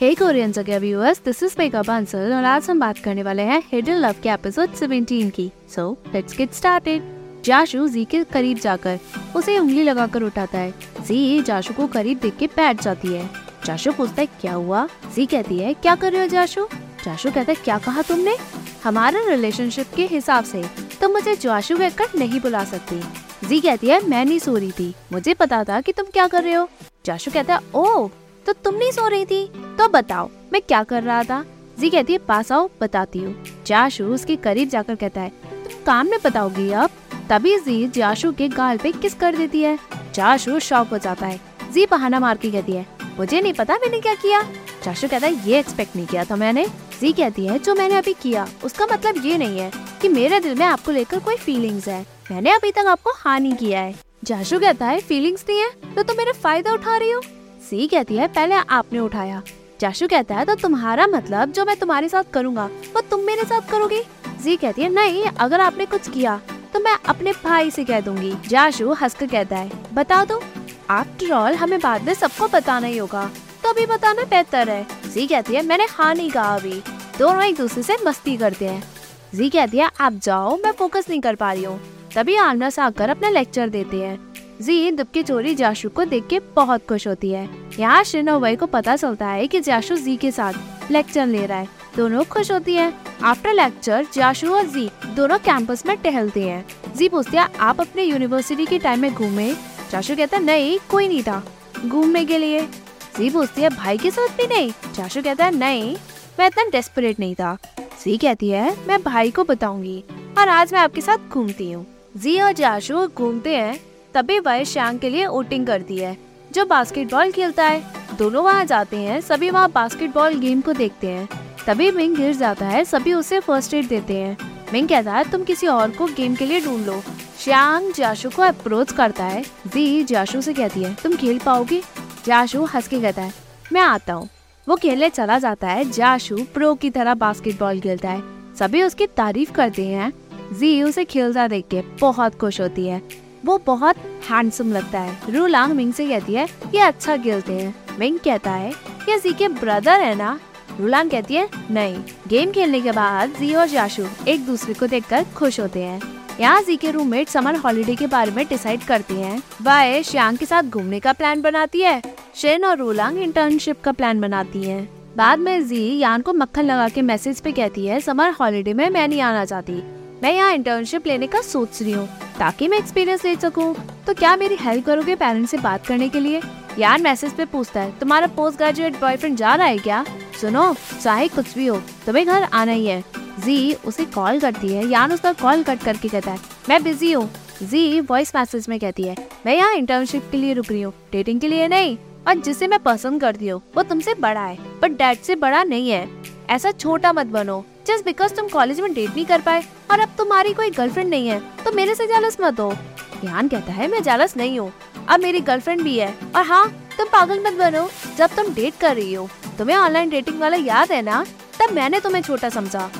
Hey Korean Jagya viewers this is Megha Bansal और आज हम बात करने वाले हैं हिडन लव के एपिसोड 17 की। So let's get started Jashu ji के करीब जाकर, उसे उंगली लगाकर उठाता है। जी, जाशु को करीब देख के बैठ जाती है। जाशु पूछता है, क्या हुआ? जी कहती है, क्या कर रहे हो जाशु? जाशु कहता है, क्या कहा तुमने? हमारे रिलेशनशिप के हिसाब से, तुम मुझे जाशु कहकर नहीं बुला सकती। जी कहती है, मैं नहीं सो रही थी। मुझे पता था कि तुम क्या कर रहे हो। जाशु कहता है ओ तो तुम नहीं सो रही थी? तो बताओ, मैं क्या कर रहा था? जी कहती है, पास आओ, बताती हूँ। जाशु उसके करीब जाकर कहता है, तुम काम में बताओगी अब? तभी जी जाशु के गाल पे किस कर देती है? जाशु शॉक हो जाता है। जी बहाना मार के कहती है, मुझे नहीं पता मैंने क्या किया? जाशु कहता है, ये एक्सपेक्ट नहीं किया था मैंने। जी कहती है, जो मैंने अभी किया, उसका मतलब ये नहीं है कि मेरे दिल में आपको लेकर कोई फीलिंग्स है। मैंने अभी तक आपको हानि किया है। जाशु कहता है फीलिंग्स नहीं है? तो तुम मेरा फ़ायदा उठा रही हो? सी कहती है, पहले आपने उठाया। जाशु कहता है तो तुम्हारा मतलब जो मैं तुम्हारे साथ करूँगा, वो तुम मेरे साथ करोगी? जी कहती है, नहीं, अगर आपने कुछ किया तो मैं अपने भाई से कह दूँगी। जाशु हंसकर कहता है, बता दो आफ्टर ऑल हमें बाद में सबको बताना ही होगा। तो अभी बताना बेहतर है। जी कहती है, मैंने हाँ नहीं कहा अभी। दोनों एक दूसरे से मस्ती करते हैं। जी कहती है, आप जाओ, मैं फोकस नहीं कर पा रही हूँ। तभी आमना से आकर अपना लेक्चर देते हैं। जी दुबकी चोरी जाशु को देख के बहुत खुश होती है। यहाँ और को पता चलता है कि जाशु जी के साथ लेक्चर ले रहा है। दोनों खुश होती हैं। आफ्टर लेक्चर जाशु और जी दोनों कैंपस में टहलते हैं। जी पूछती है, आप अपने यूनिवर्सिटी के टाइम में घूमे? जाशु कहता है, नहीं, कोई नहीं था घूमने के लिए। जी पूछती है, भाई के साथ भी नहीं? जाशु कहता है, नहीं, मैं इतना डेस्परेट नहीं था। जी कहती है, मैं भाई को बताऊँगी और आज मैं आपके साथ घूमती हूँ। जी और जाशु घूमते हैं। तभी वह श्यांग के लिए वोटिंग करती है। जो बास्केटबॉल खेलता है, दोनों वहाँ जाते हैं, सभी वहाँ बास्केटबॉल गेम को देखते हैं। तभी मिंग गिर जाता है, सभी उसे फ़र्स्ट एड देते हैं। मिंग कहता है, तुम किसी और को गेम के लिए ढूंढ लो। श्यांग जाशु को अप्रोच करता है। जी जाशु से कहती है, तुम खेल पाओगे? जाशु हंस के कहता है, मैं आता हूँ। वो खेलने चला जाता है। जाशु प्रो की तरह बास्केटबॉल खेलता है। सभी उसकी तारीफ़ करते हैं। जी, उसे खेलता देख के बहुत खुश होती है। वो बहुत हैंडसम लगता है। रूलांग मिंग से कहती है, ये अच्छा खेलते हैं। मिंग कहता है, ये जी के ब्रदर है ना? रूलांग कहती है, नहीं। गेम खेलने के बाद जी और जाशु एक दूसरे को देखकर खुश होते हैं। यहाँ जी के रूममेट समर हॉलिडे के बारे में डिसाइड करती हैं। वह श्यांग के साथ घूमने का प्लान बनाती है। शेन और रूलांग इंटर्नशिप का प्लान बनाती हैं। बाद में जी यान को मक्खन लगा के मैसेज पे कहती है समर हॉलिडे में मैं नहीं आना चाहती। मैं यहाँ इंटर्नशिप लेने का सोच रही हूँ। ताकि मैं एक्सपीरियंस ले सकूँ। तो क्या मेरी हेल्प करोगे पेरेंट्स से बात करने के लिए? यार मैसेज पे पूछता है, तुम्हारा पोस्ट ग्रेजुएट बॉयफ्रेंड जा रहा है क्या? सुनो, चाहे कुछ भी हो, तुम्हें घर आना ही है। जी उसे कॉल करती है, यान उसका कॉल कट करके कहता है, मैं बिज़ी हूँ। जी वॉइस मैसेज में कहती है, मैं यहाँ इंटर्नशिप के लिए रुक रही हूँ डेटिंग के लिए नहीं, और जिसे मैं पसंद करती हूँ, वो तुमसे बड़ा है पर डैड से बड़ा नहीं है। ऐसा छोटा मत बनो। जस्ट बिकॉज़ तुम कॉलेज में डेट नहीं कर पाए और अब तुम्हारी कोई गर्लफ्रेंड नहीं है तो मेरे से जालस मत हो। ध्यान कहता है मैं जालस नहीं हूँ। अब मेरी गर्लफ्रेंड भी है। और हाँ तुम पागल मत बनो। जब तुम डेट कर रही हो, तुम्हें ऑनलाइन डेटिंग वाला याद है ना, तब मैंने तुम्हें छोटा समझा।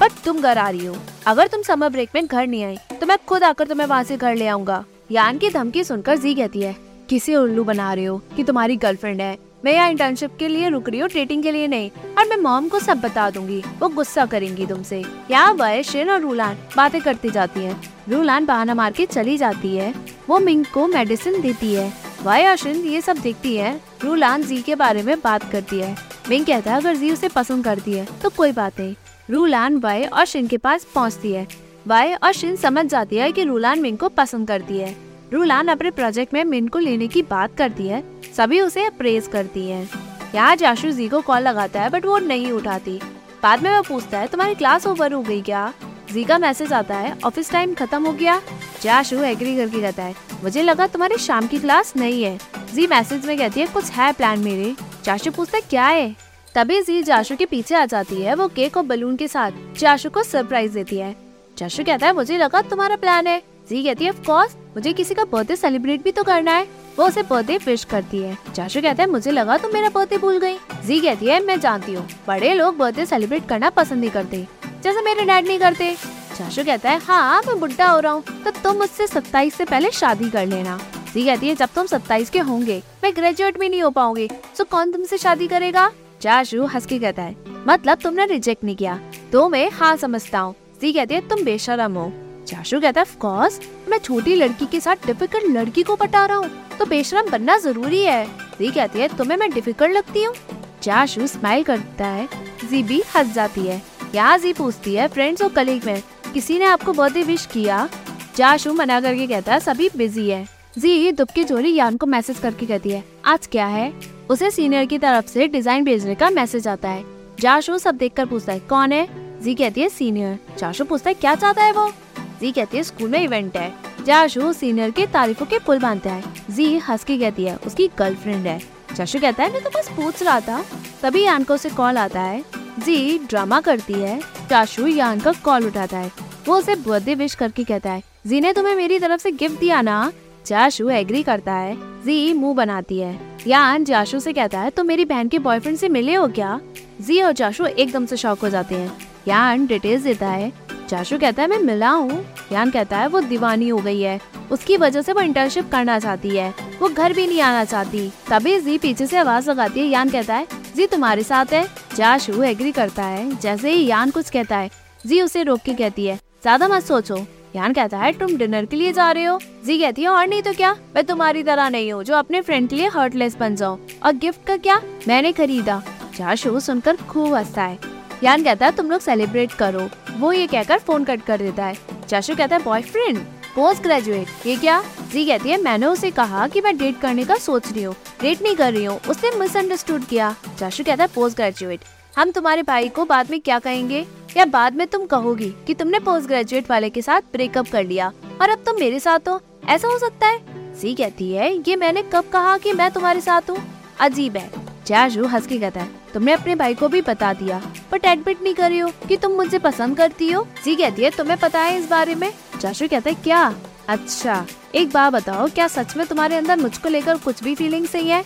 बट तुम घर आ रही हो। अगर तुम समर ब्रेक में घर नहीं आई तो मैं खुद आकर तुम्हें वहाँ से घर ले आऊँगा। यान की धमकी सुनकर जी कहती है, किसे उल्लू बना रहे हो कि तुम्हारी गर्लफ्रेंड है? मैं यहाँ इंटर्नशिप के लिए रुक रही हूँ डेटिंग के लिए नहीं। और मैं मॉम को सब बता दूँगी। वो गुस्सा करेंगी तुमसे। यहाँ वह शिन और रूलान बातें करती जाती है। रूलान बहाना मार के चली जाती है। वो मिंग को मेडिसिन देती है। वह और शिन ये सब देखती है। रूलान जी के बारे में बात करती है। मिंग कहता है, अगर जी उसे पसंद करती है तो कोई बात नहीं। रूलान वाई और शिन के पास पहुँचती है। वाई और शिन समझ जाती है की रूलान मिंग को पसंद करती है। रूलान अपने प्रोजेक्ट में मिन को लेने की बात करती है। सभी उसे अप्रेज करती हैं। यहाँ जाशु जी को कॉल लगाता है बट वो नहीं उठाती। बाद में वो पूछता है, तुम्हारी क्लास ओवर हो गई क्या? जी का मैसेज आता है ऑफ़िस टाइम खत्म हो गया? जाशु एग्री करके कहता है, मुझे लगा तुम्हारी शाम की क्लास नहीं है। जी मैसेज में कहती है, कुछ है प्लान मेरे? जाशु पूछता है, क्या है? तभी जी जाशु के पीछे आ जाती है, वो केक और बलून के साथ जाशु को सरप्राइज़ देती है। जाशु कहता है, मुझे लगा तुम्हारा प्लान है। जी कहती है ऑफ़ मुझे किसी का बर्थडे सेलिब्रेट भी तो करना है। वो उसे बर्थडे विश करती है। चाशु कहता है, मुझे लगा तुम मेरा बर्थडे भूल गई। जी कहती है, मैं जानती हूँ। बड़े लोग बर्थडे सेलिब्रेट करना पसंद नहीं करते। जैसे मेरे डैड नहीं करते। चाशु कहता है हाँ मैं बुढ़ा हो रहा हूँ तो तुम मुझसे सत्ताईस से पहले शादी कर लेना। जी कहती है, जब तुम सत्ताईस के होंगे, मैं ग्रेजुएट भी नहीं हो पाऊँगी तो कौन तुमसे शादी करेगा? जाशु हंस के कहता है मतलब तुमने रिजेक्ट नहीं किया। तो मैं हाँ समझता हूँ। जी कहती है, तुम बेशरम हो। जाशु कहता है ऑफकोर्स मैं छोटी लड़की के साथ डिफ़िकल्ट लड़की को पटा रहा हूँ तो बेशरम बनना ज़रूरी है। जी कहती है, तुम्हें मैं डिफ़िकल्ट लगती हूँ? जाशु स्माइल करता है, जी भी हंस जाती है। यहाँ जी पूछती है फ्रेंड्स और कलीग में, किसी ने आपको बर्थडे विश किया? जाशु मना करके कहता है, सभी बिज़ी है। जी दुबकी जोरी यान को मैसेज करके कहती है, आज क्या है? उसे सीनियर की तरफ़ से डिज़ाइन भेजने का मैसेज आता है। जाशु सब देखकर पूछता है, कौन है? जी कहती है सीनियर जाशु पूछता है, क्या चाहता है वो? जी कहती है, स्कूल में इवेंट है। जाशु सीनियर के तारीफों के पुल बांधता है। जी हंस के कहती है, उसकी गर्लफ्रेंड है। जाशु कहता है, मैं तो बस पूछ रहा था। तभी यान को उसे कॉल आता है। जी ड्रामा करती है। जाशु यान का कॉल उठाता है। वो उसे बर्थडे विश करके कहता है, जी ने तुम्हें मेरी तरफ़ से गिफ्ट दिया ना? जाशु एग्री करता है। जी मुँह बनाती है। यान जाशु से कहता है तो मेरी बहन के बॉयफ्रेंड से मिले हो क्या? जी और जाशु एकदम से शॉक हो जाते हैं। यान डिटेल्स देता है। जाशु कहता है, मैं मिला हूँ। यान कहता है, वो दीवानी हो गई है। उसकी वजह से वो इंटर्नशिप करना चाहती है। वो घर भी नहीं आना चाहती। तभी जी पीछे से आवाज़ लगाती है। यान कहता है, जी तुम्हारे साथ है। जाशु एग्री करता है। जैसे ही यान कुछ कहता है, जी उसे रोक के कहती है, ज़्यादा मत सोचो। यान कहता है, तुम डिनर के लिए जा रहे हो? जी कहती है, और नहीं तो क्या? मैं तुम्हारी तरह नहीं हूँ, जो अपने फ्रेंड के लिए हर्टलेस बन जाओ और गिफ्ट का क्या? मैंने खरीदा। जाशु सुनकर खूब हंसता है। यान कहता है, तुम लोग सेलिब्रेट करो। वो ये कहकर फ़ोन कट कर देता है। जाशु कहता है बॉयफ्रेंड पोस्ट ग्रेजुएट ये क्या? जी कहती है, मैंने उसे कहा कि मैं डेट करने का सोच रही हूँ डेट नहीं कर रही हूँ, उसने मिसअंडरस्टूड किया। जाशु कहता है पोस्ट ग्रेजुएट हम तुम्हारे भाई को बाद में क्या कहेंगे? या बाद में तुम कहोगी कि तुमने पोस्ट ग्रेजुएट वाले के साथ ब्रेकअप कर लिया और अब तुम मेरे साथ हो? ऐसा हो सकता है? सी कहती है, ये मैंने कब कहा कि मैं तुम्हारे साथ हूँ? अजीब है। जाजू हंस के कहता है, तुमने अपने भाई को भी बता दिया बट एडमिट नहीं कर रही हो कि तुम मुझे पसंद करती हो? जी कहती है, तुम्हें पता है इस बारे में? जाशु कहता है, क्या? अच्छा एक बात बताओ, क्या सच में तुम्हारे अंदर मुझको लेकर कुछ भी फीलिंग सही है?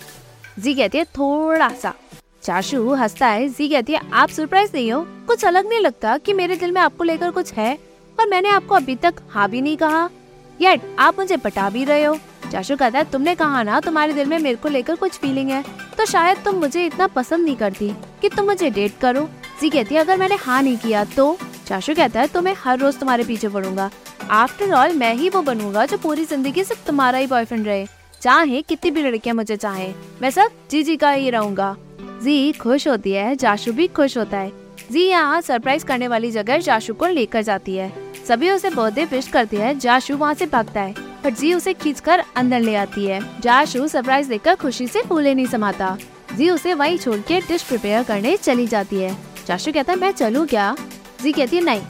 जी कहती है थोड़ा सा चाशु हंसता है, जी कहती है, आप सरप्राइज़ नहीं हो? कुछ अलग नहीं लगता कि मेरे दिल में आपको लेकर कुछ है? और मैंने आपको अभी तक हाँ भी नहीं कहा येट आप मुझे बता भी रहे हो। चाशु कहता है तुमने कहा ना, तुम्हारे दिल में मेरे को लेकर कुछ फीलिंग है तो शायद तुम मुझे इतना पसंद नहीं करती कि तुम मुझे डेट करो। जी कहती है, अगर मैंने हाँ नहीं किया तो? चाशु कहता है तो मैं हर रोज तुम्हारे पीछे पड़ूँगा। आफ्टर ऑल मैं ही वो बनूँगा जो पूरी ज़िंदगी सिर्फ़ तुम्हारा ही बॉयफ्रेंड रहे। चाहे कितनी भी लड़कियाँ मुझे चाहे, मैं सब जी जी का ही रहूँगा। जी खुश होती है, जाशु भी खुश होता है। जी यहाँ सरप्राइज़ करने वाली जगह जाशु को लेकर जाती है। सभी उसे बर्थडे विश करती है, जाशु वहाँ से भागता है। जी उसे खींचकर अंदर ले आती है। जाशु सरप्राइज़ देखकर खुशी से फूले नहीं समाता। जी उसे वहीं छोड़ के डिश प्रिपेयर करने चली जाती है। जाशु कहता है, मैं चलूँ क्या? जी कहती है, नहीं,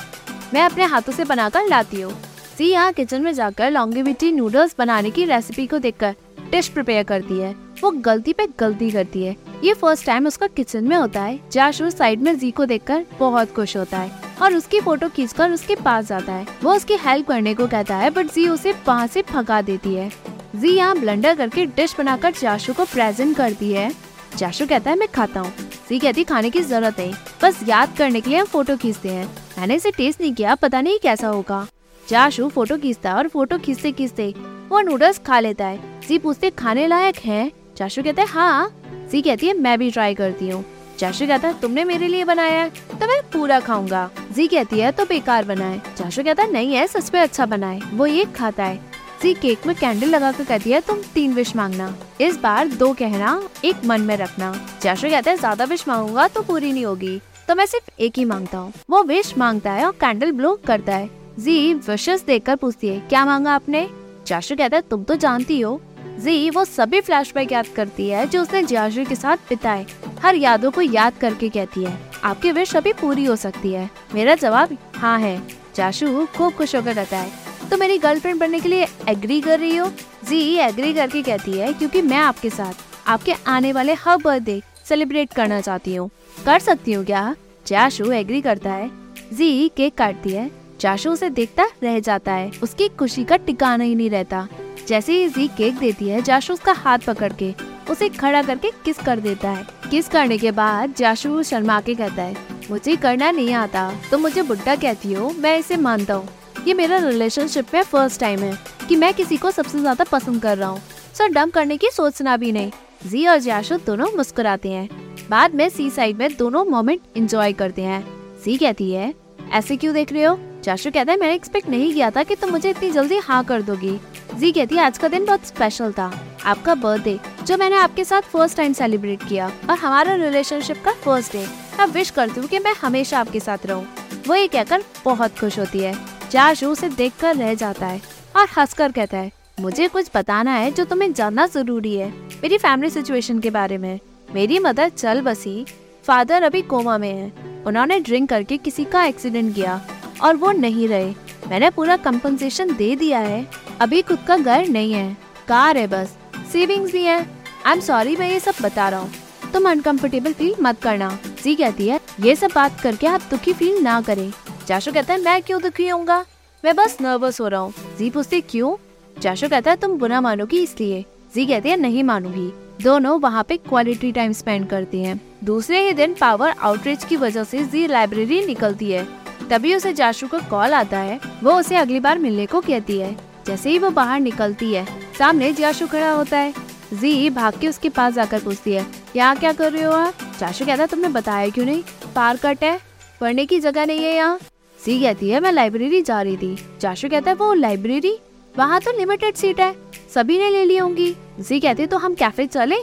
मैं अपने हाथों से बनाकर लाती हूँ। जी यहाँ किचन में जाकर लॉन्गिविटी नूडल्स बनाने की रेसिपी को देखकर डिश प्रिपेयर करती है। वो गलती पे गलती करती है। ये फ़र्स्ट टाइम उसका किचन में होता है। जाशु साइड में जी को देखकर बहुत खुश होता है। और उसकी फ़ोटो खींचकर उसके पास जाता है। वो उसकी हेल्प करने को कहता है बट जी उसे वहाँ से भगा देती है। जी यहाँ ब्लंडर करके डिश बनाकर जाशु को प्रेजेंट करती है। जाशु कहता है, मैं खाता हूँ। जी कहती खाने की ज़रूरत है बस याद करने के लिए हम फ़ोटो खींचते हैं। मैंने इसे टेस्ट नहीं किया, पता नहीं कैसा होगा। जाशु फ़ोटो खींचता है और फ़ोटो खींचते खींचते वो नूडल्स खा लेता है। जी पूछते, खाने लायक है? जाशु कहते हैं हाँ। जी कहती है, मैं भी ट्राई करती हूँ। चाशु कहता है, तुमने मेरे लिए बनाया है तो मैं पूरा खाऊँगा। जी कहती है तो बेकार बनाए। चाशु कहता है, नहीं है, सच में अच्छा बनाए। वो ये खाता है। जी केक में कैंडल लगा कर कहती है, तुम तीन विश मांगना। इस बार दो कहना, एक मन में रखना। चाशु कहता है, ज़्यादा विश मांगूँगा तो पूरी नहीं होगी। तो मैं सिर्फ़ एक ही माँगता हूँ। वो विश माँगता है और कैंडल ब्लो करता है। जी विशेष देखकर पूछती है, क्या मांगा आपने? चाशु कहता है, तुम तो जानती हो। जी वो सभी फ्लैशबैक याद करती है, जो उसने जियाजू के साथ बिताए। हर यादों को याद करके कहती है। आपकी विश अभी पूरी हो सकती है। मेरा जवाब हाँ है। जाशु खूब खुश होकर कहता है तो मेरी गर्लफ्रेंड बनने के लिए एग्री कर रही हो? जी एग्री करके कहती है, क्योंकि मैं आपके साथ, आपके आने वाले हर बर्थडे सेलिब्रेट करना चाहती हूँ। कर सकती हूँ क्या? जाशु एग्री करता है। जी केक काटती है। जाशु उसे देखता रह जाता है। उसकी खुशी का टिकाना ही नहीं रहता। जैसे ही जी केक देती है, जाशु उसका हाथ पकड़ के उसे खड़ा करके किस कर देता है। किस करने के बाद जाशु शर्मा के कहता है, मुझे करना नहीं आता तो मुझे बुढ़ा कहती हो, मैं इसे मानता हूँ। ये मेरा रिलेशनशिप में फ़र्स्ट टाइम है कि मैं किसी को सबसे ज़्यादा पसंद कर रहा हूँ। सर डम करने की सोचना भी नहीं। जी और जाशु दोनों मुस्कुराते हैं। बाद में सी साइड में दोनों मोमेंट इंजॉय करते हैं। जी कहती है, ऐसे क्यों देख रहे हो? जाशु कहता है, मैंने एक्सपेक्ट नहीं किया था कि तुम मुझे इतनी जल्दी हाँ कर दोगी। जी कहती है, आज का दिन बहुत स्पेशल था। आपका बर्थडे जो मैंने आपके साथ फ़र्स्ट टाइम सेलिब्रेट किया और हमारा रिलेशनशिप का फ़र्स्ट डे मैं विश करती हूँ कि मैं हमेशा आपके साथ रहूँ। वो ये कहकर बहुत खुश होती है। जाशु उसे देख कर रह जाता है और हंसकर कहता है, मुझे कुछ बताना है जो तुम्हें जानना ज़रूरी है मेरी फैमिली सिचुएशन के बारे में। मेरी मदर चल बसी फादर अभी कोमा में है। उन्होंने ड्रिंक करके किसी का एक्सीडेंट किया। और वो नहीं रहे। मैंने पूरा कंपनसेशन दे दिया है। अभी खुद का घर नहीं है। कार है बस। सेविंग्स भी है। आई एम सॉरी मैं ये सब बता रहा हूँ। तुम अनकम्फर्टेबल फील मत करना। जी कहती है, ये सब बात करके आप दुखी फील ना करें। जाशु कहता है, मैं क्यों दुखी होऊँगा? मैं बस नर्वस हो रहा हूँ। जी पूछती क्यों? जाशु कहता है, तुम बुरा मानोगी इसलिए। जी कहती है, नहीं मानूँगी। दोनों वहाँ पे क्वालिटी टाइम स्पेंड करती हैं। दूसरे ही दिन पावर आउटरीच की वजह से जी लाइब्रेरी निकलती है। तभी उसे जाशु का कॉल आता है। वो उसे अगली बार मिलने को कहती है। जैसे ही वो बाहर निकलती है, सामने जाशु खड़ा होता है। जी, भाग के उसके पास जाकर पूछती है, यहाँ क्या कर रहे हो आप? जाशु कहता है, तुमने बताया क्यों नहीं? पार कट है, पढ़ने की जगह नहीं है यहाँ। सी कहती है, मैं लाइब्रेरी जा रही थी। जाशु कहता है, वो लाइब्रेरी? वहाँ तो लिमिटेड सीट है, सभी ने ले ली होंगी। जी कहती है तो हम कैफ़े चले?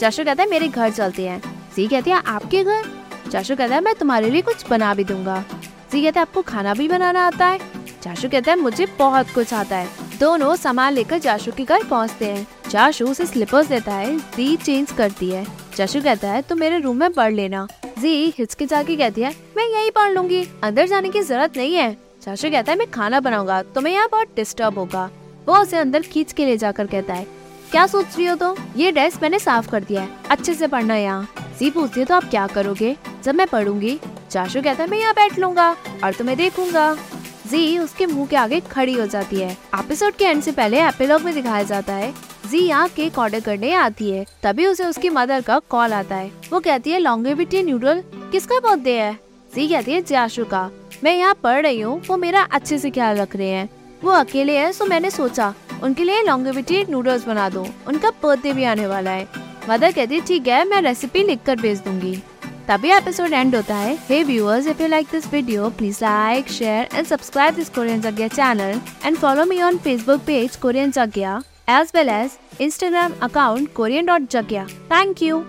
जाशु कहता है, मेरे घर चलते हैं। जी कहती है, आपके घर? जाशु कहता है, मैं तुम्हारे लिए कुछ बना भी दूँगा। जी कहते हैं, आपको खाना भी बनाना आता है। जाशु कहता है, मुझे बहुत कुछ आता है। दोनों सामान लेकर जाशु के घर पहुँचते हैं। जाशु उसे स्लीपर्स देता है, जी चेंज करती है। जाशु कहता है तो मेरे रूम में पढ़ लेना। जी हिचकिचा के कहती है, मैं यही पढ़ लूँगी। अंदर जाने की ज़रूरत नहीं है। चाशू कहता है, मैं खाना बनाऊँगा, तुम्हें यहाँ बहुत डिस्टर्ब होगा। वो उसे अंदर खींच के ले जाकर कहता है, क्या सोच रही हो तो ये डेस्क मैंने साफ़ कर दिया है। अच्छे से पढ़ना यहाँ। जी पूछती है तो आप क्या करोगे? जब मैं पढ़ूँगी चाशु कहता है, मैं यहाँ बैठ लूँगा और तुम्हें देखूँगा। जी, उसके मुँह के आगे खड़ी हो जाती है। एपिसोड के एंड से पहले एपिलॉग में दिखाया जाता है, जी, यहाँ केक ऑर्डर करने आती है। तभी उसे उसकी मदर का कॉल आता है। वो कहती है, लॉन्गेविटी न्यूडल किसका बर्थडे है? जी कहती है, जाशु का। मैं यहाँ पढ़ रही हूँ, वो मेरा अच्छे से ख्याल रख रहे हैं। वो अकेले है, सो मैंने सोचा, उनके लिए लॉन्गेविटी नूडल्स बना दो। उनका बर्थडे भी आने वाला है। मदर कहती है, ठीक है, मैं रेसिपी लिख कर भेज दूँगी। तभी एपिसोड एंड होता है। Hey viewers if you like this video please like share and subscribe this Korean Jagya channel and follow me on Facebook page Korean Jagya as well as Instagram account Korean dot Jagya thank you